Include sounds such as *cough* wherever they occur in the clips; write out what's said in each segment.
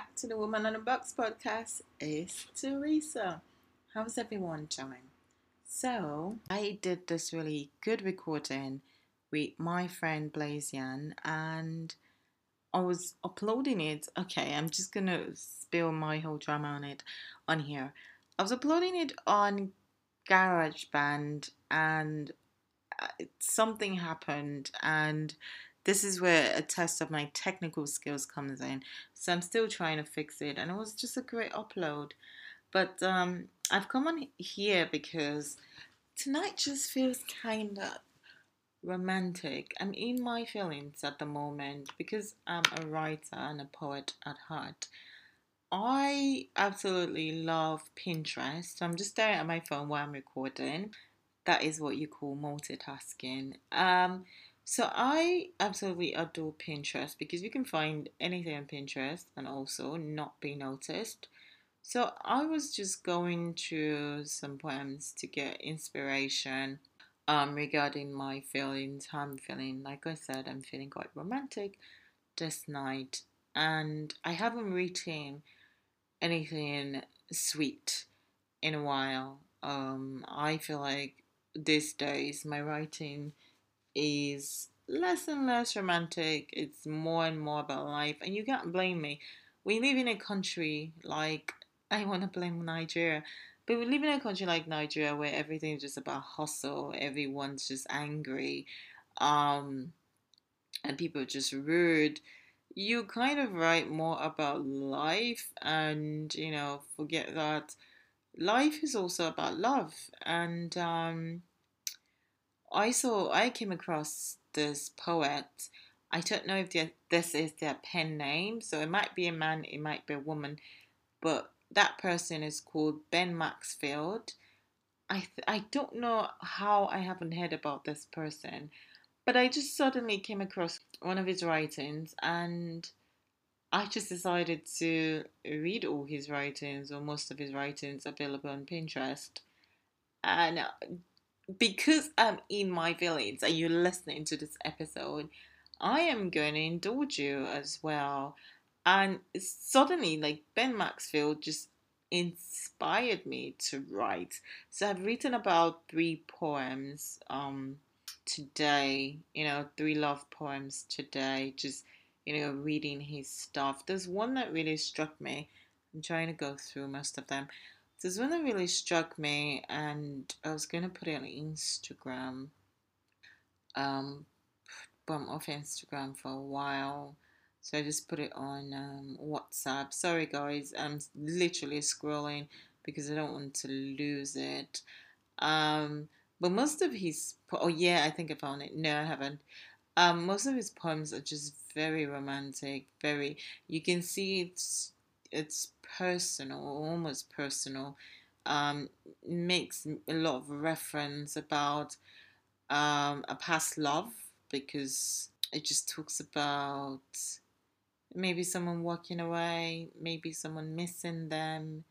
back to the Woman on the Box podcast. It's Teresa. How's everyone doing? So, I did this really good recording with my friend Blazian and I was uploading it. Okay, I'm just gonna spill my whole drama on it on here. I was uploading it on GarageBand and uh, something happened and this is where a test of my technical skills comes in. So I'm still trying to fix it, and it was just a great upload. But um, I've come on here because tonight just feels kind of romantic. I'm in my feelings at the moment because I'm a writer and a poet at heart. I absolutely love Pinterest. So I'm just staring at my phone while I'm recording. That is what you call multitasking. Um, so I absolutely adore Pinterest because you can find anything on Pinterest and also not be noticed. So I was just going through some poems to get inspiration um, regarding my feelings, how I'm feeling. Like I said, I'm feeling quite romantic this night, and I haven't written anything sweet in a while. Um, I feel like these days my writing is less and less romantic. It's more and more about life, and you can't blame me. We live in a country like *laughs* I want to blame Nigeria, but we live in a country like Nigeria where everything is just about hustle. Everyone's just angry, um, and people are just rude. You kind of write more about life, and you know, forget that life is also about love and um I saw I came across this poet. I don't know if this is their pen name, so it might be a man, it might be a woman, but that person is called Ben Maxfield. I th- I don't know how I haven't heard about this person, but I just suddenly came across one of his writings and I just decided to read all his writings or most of his writings available on Pinterest. And because I'm in my village and you're listening to this episode, I am going to indulge you as well. And suddenly, like Ben Maxfield just inspired me to write. So I've written about three poems um today, you know, three love poems today, just you know, reading his stuff. There's one that really struck me. I'm trying to go through most of them. This one that really struck me, and I was gonna put it on Instagram. Um, but I'm off Instagram for a while, so I just put it on um, WhatsApp. Sorry, guys, I'm literally scrolling because I don't want to lose it. Um, but most of his oh yeah, I think I found it. No, I haven't. Um, most of his poems are just very romantic. Very, you can see it's it's personal, almost personal. Um, makes a lot of reference about um, a past love because it just talks about maybe someone walking away, maybe someone missing them.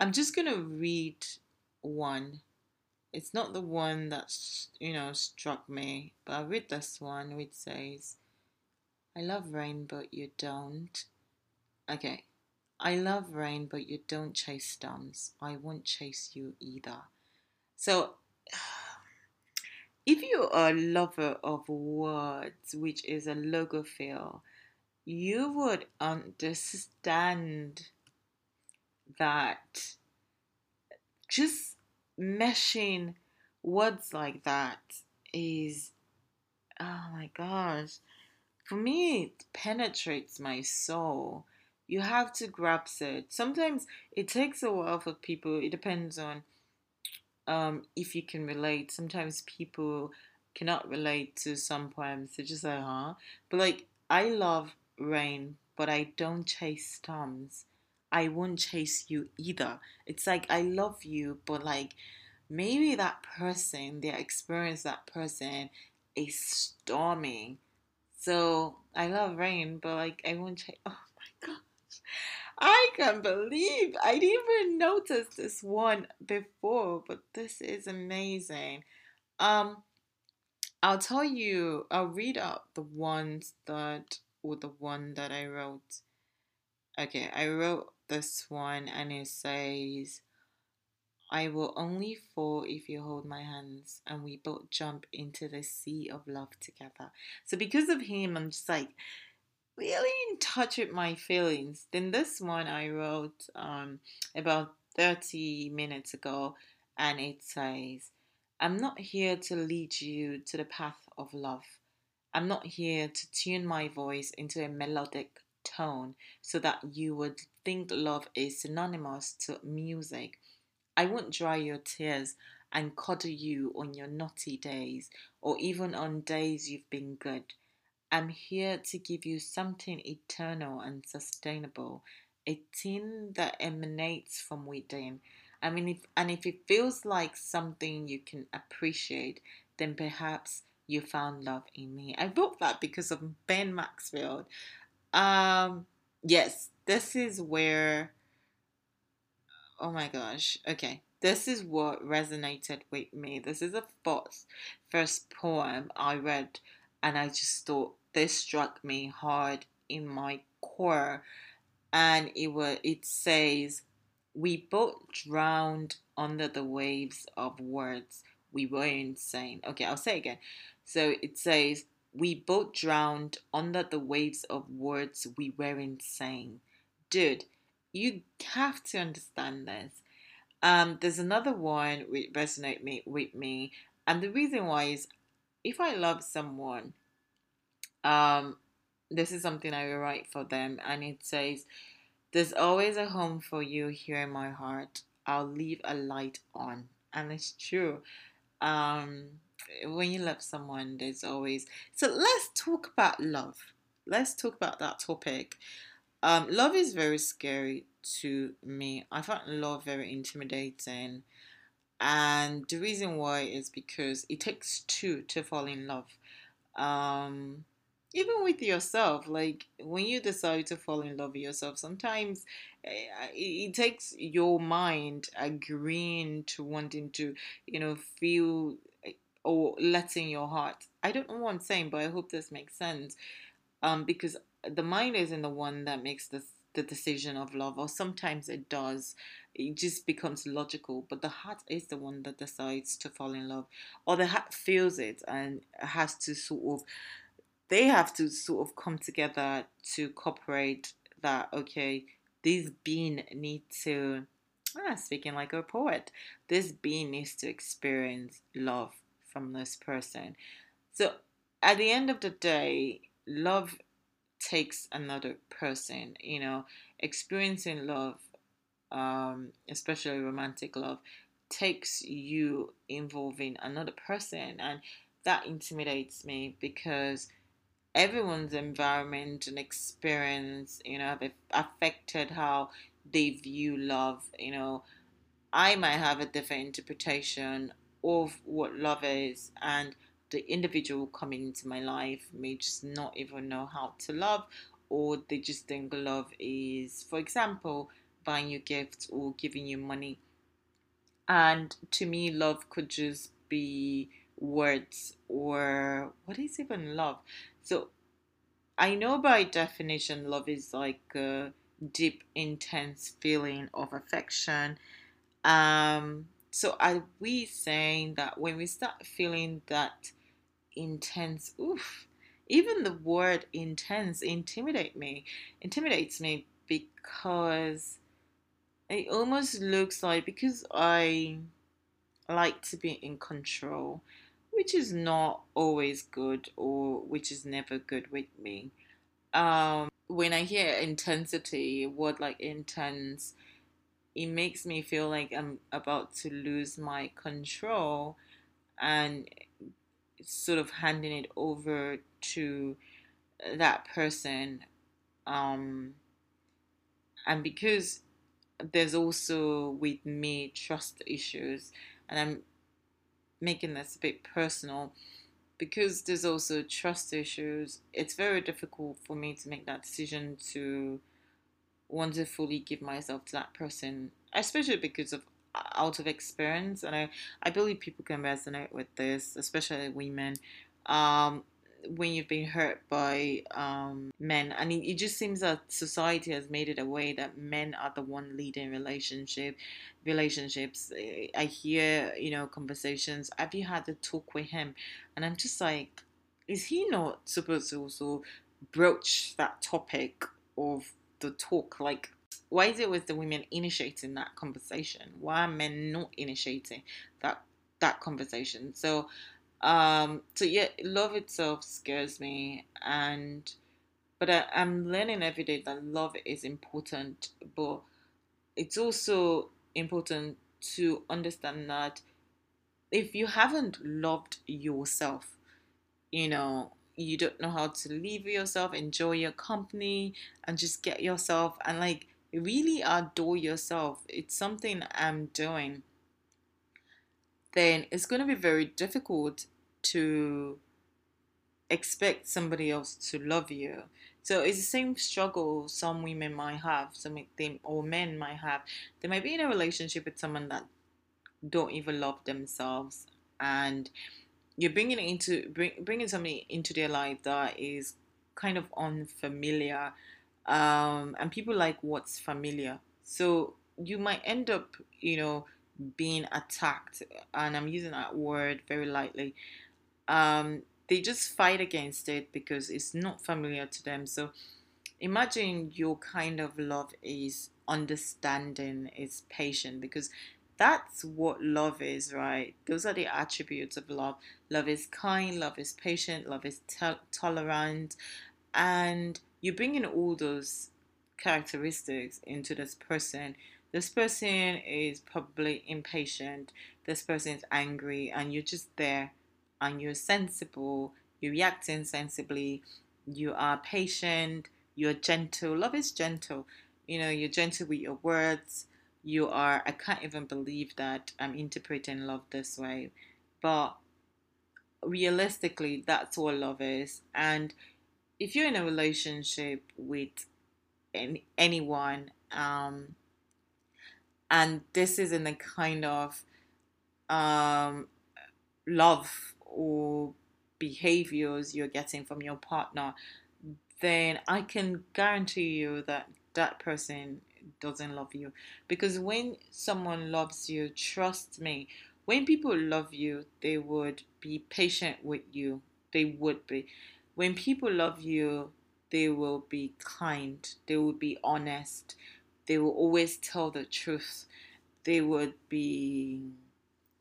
I'm just gonna read one. It's not the one that you know struck me, but I'll read this one which says, "I love rain, but you don't." Okay. I love rain, but you don't chase storms. I won't chase you either. So, *sighs* if you are a lover of words, which is a logophile, you would understand that just meshing words like that is, oh my gosh, for me, it penetrates my soul you have to grasp it. Sometimes it takes a while for people. It depends on um, if you can relate. Sometimes people cannot relate to some poems. They're just like, huh? But like, I love rain, but I don't chase storms. I won't chase you either. It's like I love you, but like maybe that person, their experience, that person is storming. So I love rain, but like I won't chase. Oh can't believe I didn't even notice this one before, but this is amazing. Um, I'll tell you, I'll read out the ones that, or the one that I wrote. Okay, I wrote this one and it says, I will only fall if you hold my hands and we both jump into the sea of love together. So, because of him, I'm just like really in touch with my feelings. Then, this one I wrote um, about 30 minutes ago and it says, I'm not here to lead you to the path of love. I'm not here to tune my voice into a melodic tone so that you would think love is synonymous to music. I won't dry your tears and coddle you on your naughty days or even on days you've been good. I'm here to give you something eternal and sustainable, a thing that emanates from within. I mean, if and if it feels like something you can appreciate, then perhaps you found love in me. I wrote that because of Ben Maxfield. Um, yes, this is where. Oh my gosh. Okay, this is what resonated with me. This is the first first poem I read, and I just thought this struck me hard in my core. And it was it says, "We both drowned under the waves of words. We were insane." Okay, I'll say again. So it says, we both drowned under the waves of words we weren't saying. Dude, you have to understand this. Um, there's another one which resonate me with me, and the reason why is if I love someone, um, this is something I will write for them, and it says, "There's always a home for you here in my heart. I'll leave a light on," and it's true. Um, when you love someone, there's always. So let's talk about love. Let's talk about that topic. Um, love is very scary to me. I find love very intimidating. And the reason why is because it takes two to fall in love. Um, even with yourself, like when you decide to fall in love with yourself, sometimes eh, it takes your mind agreeing to wanting to, you know, feel or letting your heart. I don't know what I'm saying, but I hope this makes sense. Um, because the mind isn't the one that makes the the decision of love, or sometimes it does. It just becomes logical, but the heart is the one that decides to fall in love, or the heart feels it and has to sort of. They have to sort of come together to cooperate that okay, this being need to ah, speaking like a poet, this being needs to experience love from this person. So at the end of the day, love takes another person, you know, experiencing love, um, especially romantic love, takes you involving another person. And that intimidates me because everyone's environment and experience, you know, have affected how they view love. You know, I might have a different interpretation of what love is and the individual coming into my life may just not even know how to love or they just think love is for example buying you gifts or giving you money and to me love could just be words or what is even love so i know by definition love is like a deep intense feeling of affection. Um so are we saying that when we start feeling that intense, oof, even the word intense intimidate me, intimidates me because it almost looks like because I like to be in control, which is not always good or which is never good with me. Um, when I hear intensity, word like intense, it makes me feel like I'm about to lose my control and sort of handing it over to that person. Um, and because there's also with me trust issues, and I'm making this a bit personal because there's also trust issues, it's very difficult for me to make that decision to want to fully give myself to that person, especially because of out of experience. And I, I believe people can resonate with this, especially women. Um, when you've been hurt by um, men. And it, it, just seems that society has made it a way that men are the one leading relationship relationships. I hear you know conversations. Have you had a talk with him? And i'm just like is he not supposed to also broach that topic of the talk? Like why is it with the women initiating that conversation? Why are men not initiating that that conversation? So um, so yeah, love itself scares me, and but I, I'm learning every day that love is important, but it's also important to understand that if you haven't loved yourself, you know, you don't know how to live yourself, enjoy your company, and just get yourself and like really adore yourself. It's something I'm doing. Then it's going to be very difficult to expect somebody else to love you. So it's the same struggle some women might have, some they, or men might have. They might be in a relationship with someone that don't even love themselves, and you're bringing into bring, bringing somebody into their life that is kind of unfamiliar, um, and people like what's familiar. So you might end up, you know, being attacked, and I'm using that word very lightly um, they just fight against it because it's not familiar to them. So imagine your kind of love is understanding, is patient, because that's what love is, right? Those are the attributes of love. Love is kind, love is patient, love is to- tolerant, and you bring in all those characteristics into this person. This person is probably impatient, this person is angry, and you're just there and you're sensible, you're reacting sensibly, you are patient, you're gentle. Love is gentle. You know, you're gentle with your words. You are, I can't even believe that I'm interpreting love this way. But realistically, that's what love is. And if you're in a relationship with any, anyone, um, and this is in the kind of um, love or behaviors you're getting from your partner, then I can guarantee you that that person doesn't love you. Because when someone loves you, trust me, when people love you, they would be patient with you. They would be. When people love you, they will be kind. They will be honest. They will always tell the truth. They would be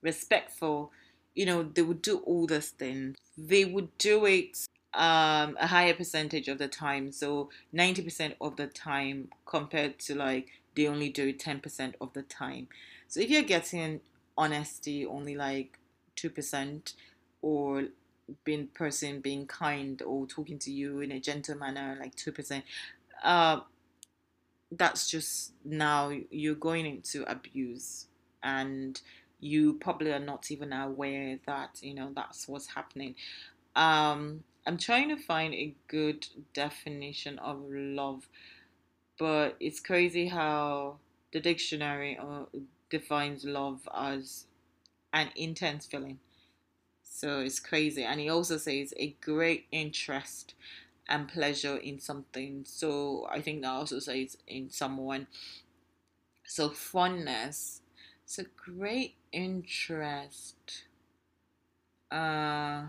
respectful you know, they would do all this thing. They would do it um, a higher percentage of the time. So 90% of the time compared to like they only do it 10% of the time. So if you're getting honesty only like 2% or being person being kind or talking to you in a gentle manner like 2%, uh, that's just now you're going into abuse and you probably are not even aware that you know that's what's happening. Um i'm trying to find a good definition of love but it's crazy how the dictionary uh, defines love as an intense feeling. So it's crazy. And he also says a great interest and pleasure in something. So i think that also says in someone. So fondness it's a great interest. Uh,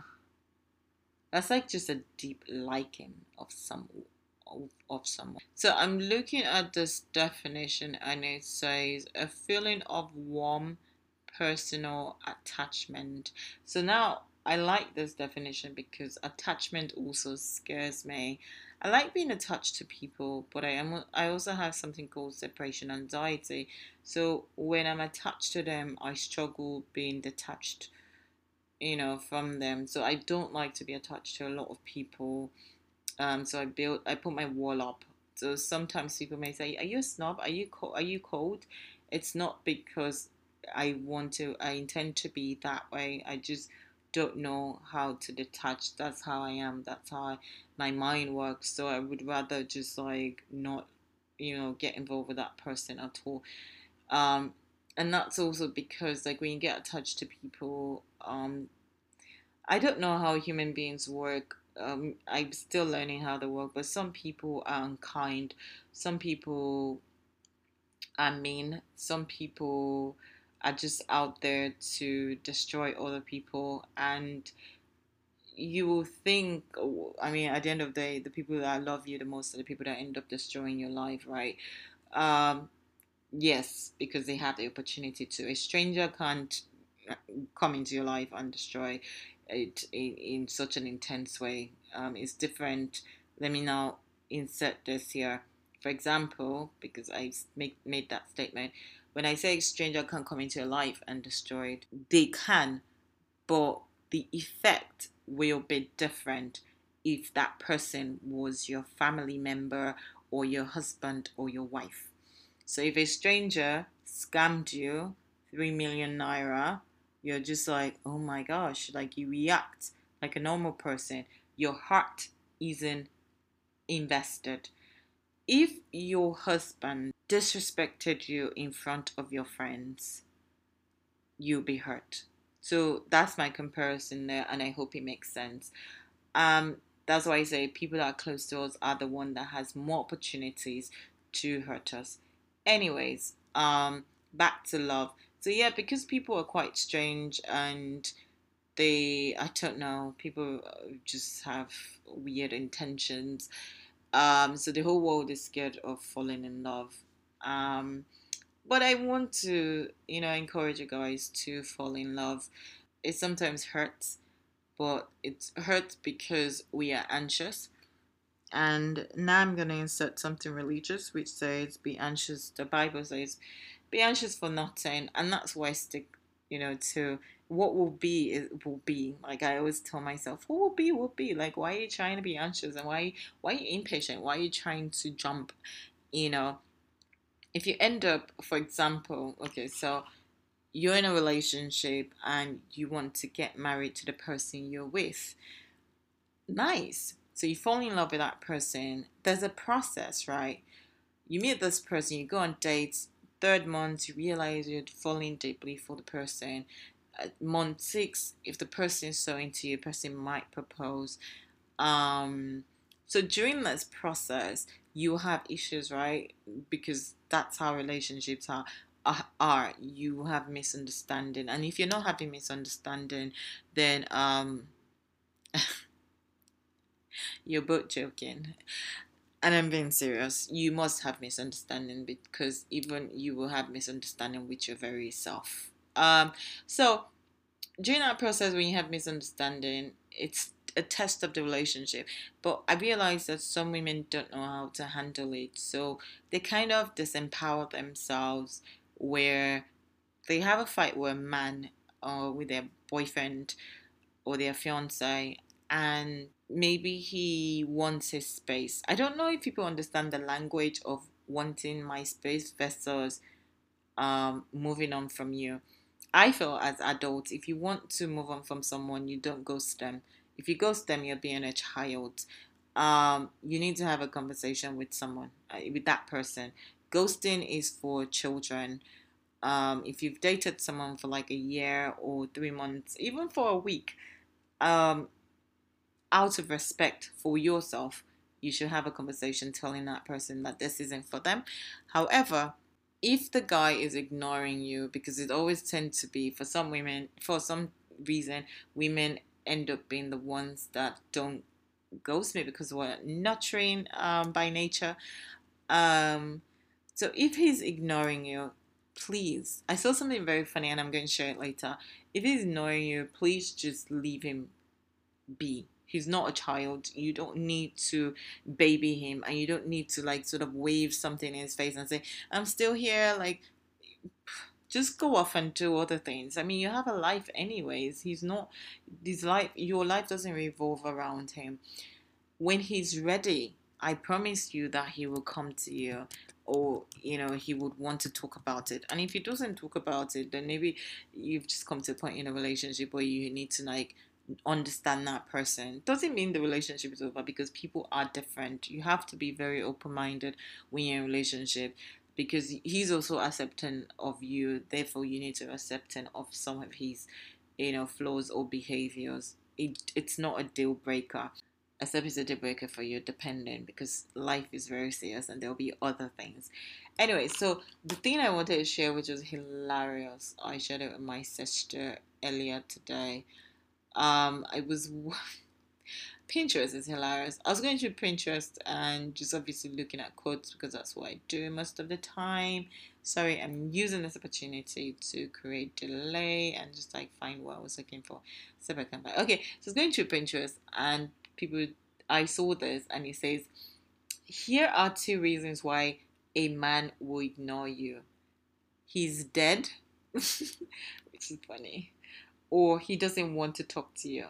that's like just a deep liking of some of, of someone. So I'm looking at this definition and it says a feeling of warm personal attachment. So now I like this definition because attachment also scares me. I like being attached to people, but I am I also have something called separation anxiety. So when I'm attached to them, I struggle being detached, you know, from them. So I don't like to be attached to a lot of people. Um, so I build I put my wall up. So sometimes people may say, "Are you a snob? Are you co- are you cold?" It's not because I want to. I intend to be that way. I just don't know how to detach. That's how I am. That's how I, my mind works. So I would rather just like not, you know, get involved with that person at all. Um, and that's also because like when you get attached to people, um, I don't know how human beings work um, I'm still learning how they work, but some people are unkind. Some people are mean. Some people are just out there to destroy other people. And you will think, I mean, at the end of the day, the people that love you the most are the people that end up destroying your life, right? Um, yes, because they have the opportunity to. A stranger can't uh, come into your life and destroy it in, in such an intense way. Um, it's different. Let me now insert this here. For example, because I make, made that statement, when I say stranger can come into your life and destroy it, they can, but the effect will be different if that person was your family member or your husband or your wife. So if a stranger scammed you 3 million naira you're just like, oh my gosh, like you react like a normal person. Your heart isn't invested. If your husband disrespected you in front of your friends, you'll be hurt. So that's my comparison there, and I hope it makes sense. Um, that's why I say people that are close to us are the one that has more opportunities to hurt us. Anyways, um, back to love. So yeah, because people are quite strange and they I don't know, people just have weird intentions. Um, so the whole world is scared of falling in love. Um, but I want to, you know, encourage you guys to fall in love. It sometimes hurts, but it hurts because we are anxious. And now I'm going to insert something religious, which says, Be anxious. The Bible says, be anxious for nothing, and that's why I stick, you know, to what will be it will be. Like I always tell myself, what will be will be. Like why are you trying to be anxious and why why are you impatient? Why are you trying to jump? You know, if you end up, for example, okay, so you're in a relationship and you want to get married to the person you're with. Nice. So you fall in love with that person. There's a process, right? You meet this person, you go on dates, third month, you realize you're falling deeply for the person. At month six, if the person is so into you, person might propose. Um, so during this process, you have issues, right? Because that's how relationships are. Are you have misunderstanding, and if you're not having misunderstanding, then um, *laughs* you're both joking and I'm being serious, you must have misunderstanding because even you will have misunderstanding with your very self. Um, so during that process, when you have misunderstanding, it's a test of the relationship. But I realize that some women don't know how to handle it, so they kind of disempower themselves where they have a fight with a man or with their boyfriend or their fiance and maybe he wants his space. I don't know if people understand the language of wanting my space versus um, moving on from you. I feel as adults, if you want to move on from someone, you don't ghost them. If you ghost them, you're being a child. Um, you need to have a conversation with someone, uh, with that person. Ghosting is for children. Um, if you've dated someone for like a year or three months, even for a week, um, out of respect for yourself, you should have a conversation telling that person that this isn't for them. However, if the guy is ignoring you, because it always tends to be for some women, for some reason, women end up being the ones that don't ghost me because we're nurturing um, by nature. Um, so if he's ignoring you, please, I saw something very funny and I'm going to share it later. If he's ignoring you, please just leave him be He's not a child. You don't need to baby him and you don't need to like sort of wave something in his face and say, I'm still here. Like, just go off and do other things. I mean, you have a life anyways. He's not, his life, your life doesn't revolve around him. When he's ready, I promise you that he will come to you or you know he would want to talk about it and if he doesn't talk about it then maybe you've just come to a point in a relationship where you need to like understand that person. Doesn't mean the relationship is over because people are different. You have to be very open-minded when you're in a relationship because he's also accepting of you. Therefore you need to accept of some of his you know flaws or behaviors. It, it's not a deal breaker. Step is a deal breaker for you, dependent, because life is very serious and there'll be other things. Anyway, so the thing I wanted to share, which was hilarious, I shared it with my sister earlier today. Um, I was *laughs* Pinterest is hilarious. I was going to Pinterest and just obviously looking at quotes because that's what I do most of the time. Sorry, I'm using this opportunity to create delay and just like find what I was looking for. So I can buy. Okay, so I was going to Pinterest and people I saw this and it says, Here are two reasons why a man will ignore you. He's dead, *laughs* which is funny, or he doesn't want to talk to you.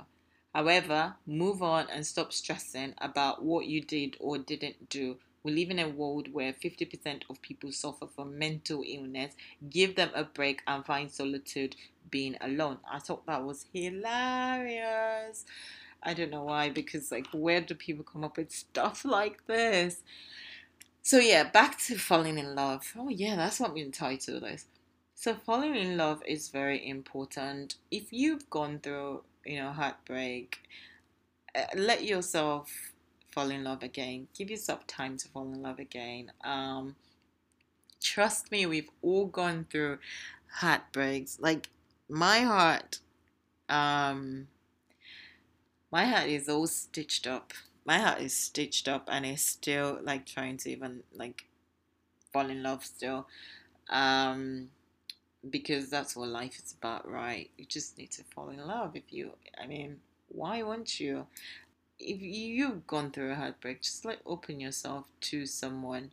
However, move on and stop stressing about what you did or didn't do. We live in a world where 50% of people suffer from mental illness. Give them a break and find solitude being alone. I thought that was hilarious. I don't know why, because, like, where do people come up with stuff *laughs* like this? So, yeah, back to falling in love. Oh, yeah, that's what we entitled this. So, falling in love is very important. If you've gone through you know, heartbreak, uh, let yourself fall in love again. Give yourself time to fall in love again. Um, trust me, we've all gone through heartbreaks. Like my heart, um, my heart is all stitched up. My heart is stitched up and is still like trying to even like fall in love still. Um, because that's what life is about, right? You just need to fall in love. If you, I mean, why won't you? If you've gone through a heartbreak, just like open yourself to someone,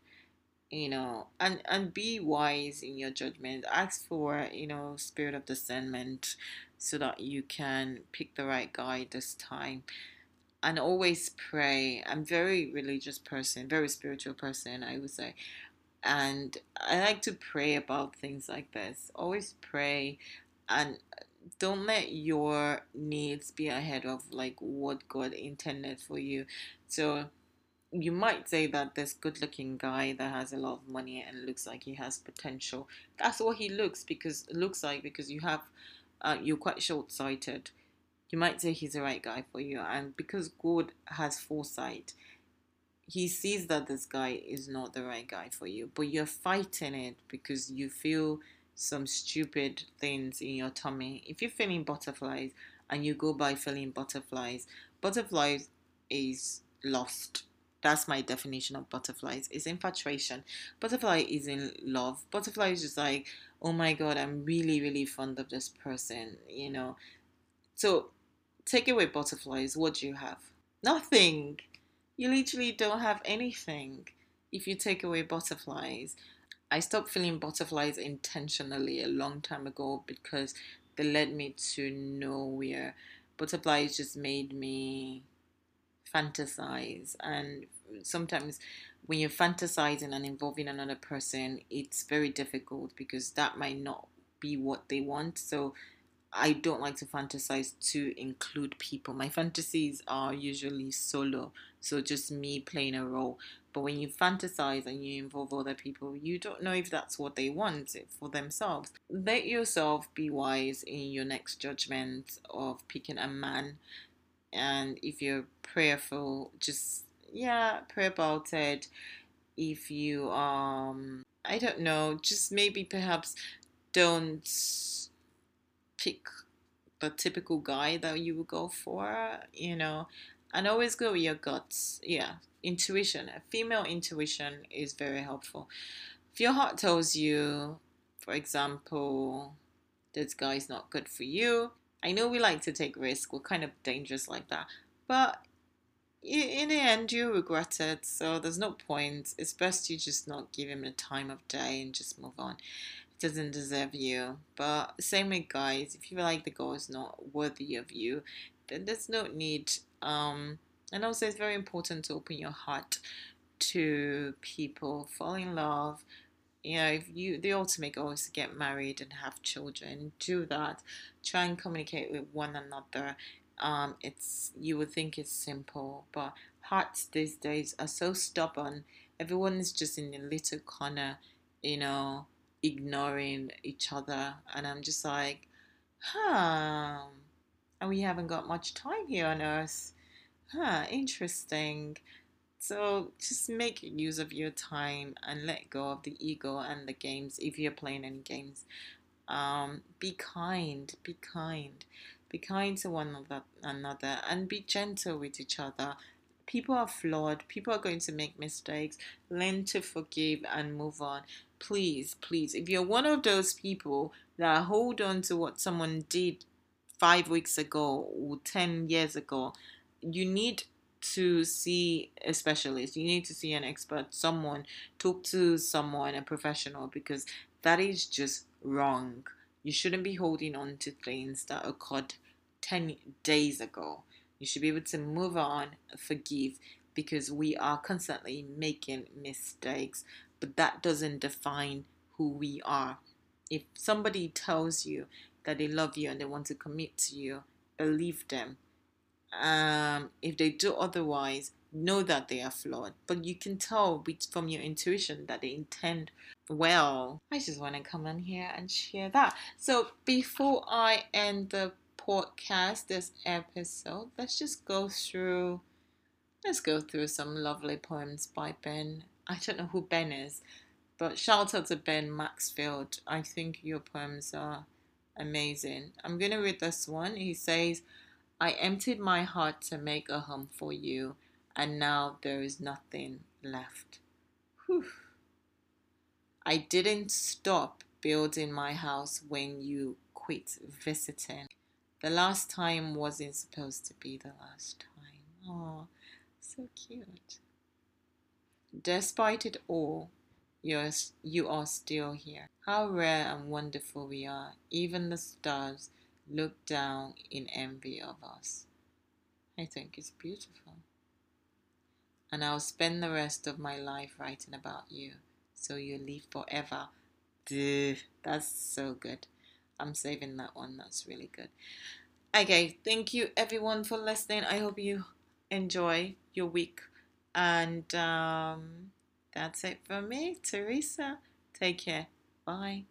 you know, and and be wise in your judgment. Ask for, you know, spirit of discernment, so that you can pick the right guy this time. And always pray. I'm very religious person, very spiritual person. I would say, and I like to pray about things like this. Always pray and don't let your needs be ahead of like what God intended for you. So you might say that this good looking guy that has a lot of money and looks like he has potential. That's what he looks because looks like because you have uh, you're quite short sighted. You might say he's the right guy for you, and because God has foresight, he sees that this guy is not the right guy for you, but you're fighting it because you feel some stupid things in your tummy. If you're feeling butterflies and you go by feeling butterflies, butterflies is lost. That's my definition of butterflies. It's infatuation. Butterfly is in love. Butterfly is just like, oh my god, I'm really, really fond of this person, you know. So take away butterflies, what do you have? Nothing you literally don't have anything if you take away butterflies. I stopped feeling butterflies intentionally a long time ago because they led me to nowhere. Butterflies just made me fantasize, and sometimes when you're fantasizing and involving another person, it's very difficult because that might not be what they want. So I don't like to fantasize to include people. My fantasies are usually solo, so just me playing a role. But when you fantasize and you involve other people, you don't know if that's what they want for themselves. Let yourself be wise in your next judgment of picking a man. And if you're prayerful, just yeah, pray about it. If you um I don't know, just maybe perhaps don't pick the typical guy that you would go for, you know, and always go with your guts. Yeah, intuition. Female intuition is very helpful. If your heart tells you, for example, this guy is not good for you, I know we like to take risks, we're kind of dangerous like that, but in the end, you regret it, so there's no point. It's best you just not give him the time of day and just move on doesn't deserve you. But same with guys, if you feel like the girl is not worthy of you, then there's no need. Um, and also, it's very important to open your heart to people, fall in love. You know, if you the ultimate goal is to get married and have children, do that. Try and communicate with one another. Um, it's you would think it's simple, but hearts these days are so stubborn. Everyone is just in a little corner, you know, ignoring each other. And I'm just like, huh. And we haven't got much time here on earth. Huh, interesting. So just make use of your time and let go of the ego and the games if you're playing any games. Um, be kind, be kind, be kind to one another, and be gentle with each other. People are flawed, people are going to make mistakes. Learn to forgive and move on. Please, please, if you're one of those people that hold on to what someone did five weeks ago or 10 years ago, you need to see a specialist. You need to see an expert, someone, talk to someone, a professional, because that is just wrong. You shouldn't be holding on to things that occurred 10 days ago. You should be able to move on, forgive, because we are constantly making mistakes, but that doesn't define who we are. If somebody tells you that they love you and they want to commit to you, believe them. Um, if they do otherwise, know that they are flawed, but you can tell from your intuition that they intend well. I just want to come in here and share that. So before I end the podcast, this episode, let's just go through. Let's go through some lovely poems by Ben. I don't know who Ben is, but shout out to Ben Maxfield. I think your poems are amazing. I'm gonna read this one. He says, I emptied my heart to make a home for you and now there is nothing left. Whew. I didn't stop building my house when you quit visiting. The last time wasn't supposed to be the last time. Oh, so cute. Despite it all, you're, you are still here. How rare and wonderful we are. Even the stars look down in envy of us. I think it's beautiful and I'll spend the rest of my life writing about you so you live forever. Duh, that's so good. I'm saving that one. That's really good. Okay, thank you everyone for listening. I hope you enjoy your week. And um, that's it for me, Teresa. Take care. Bye.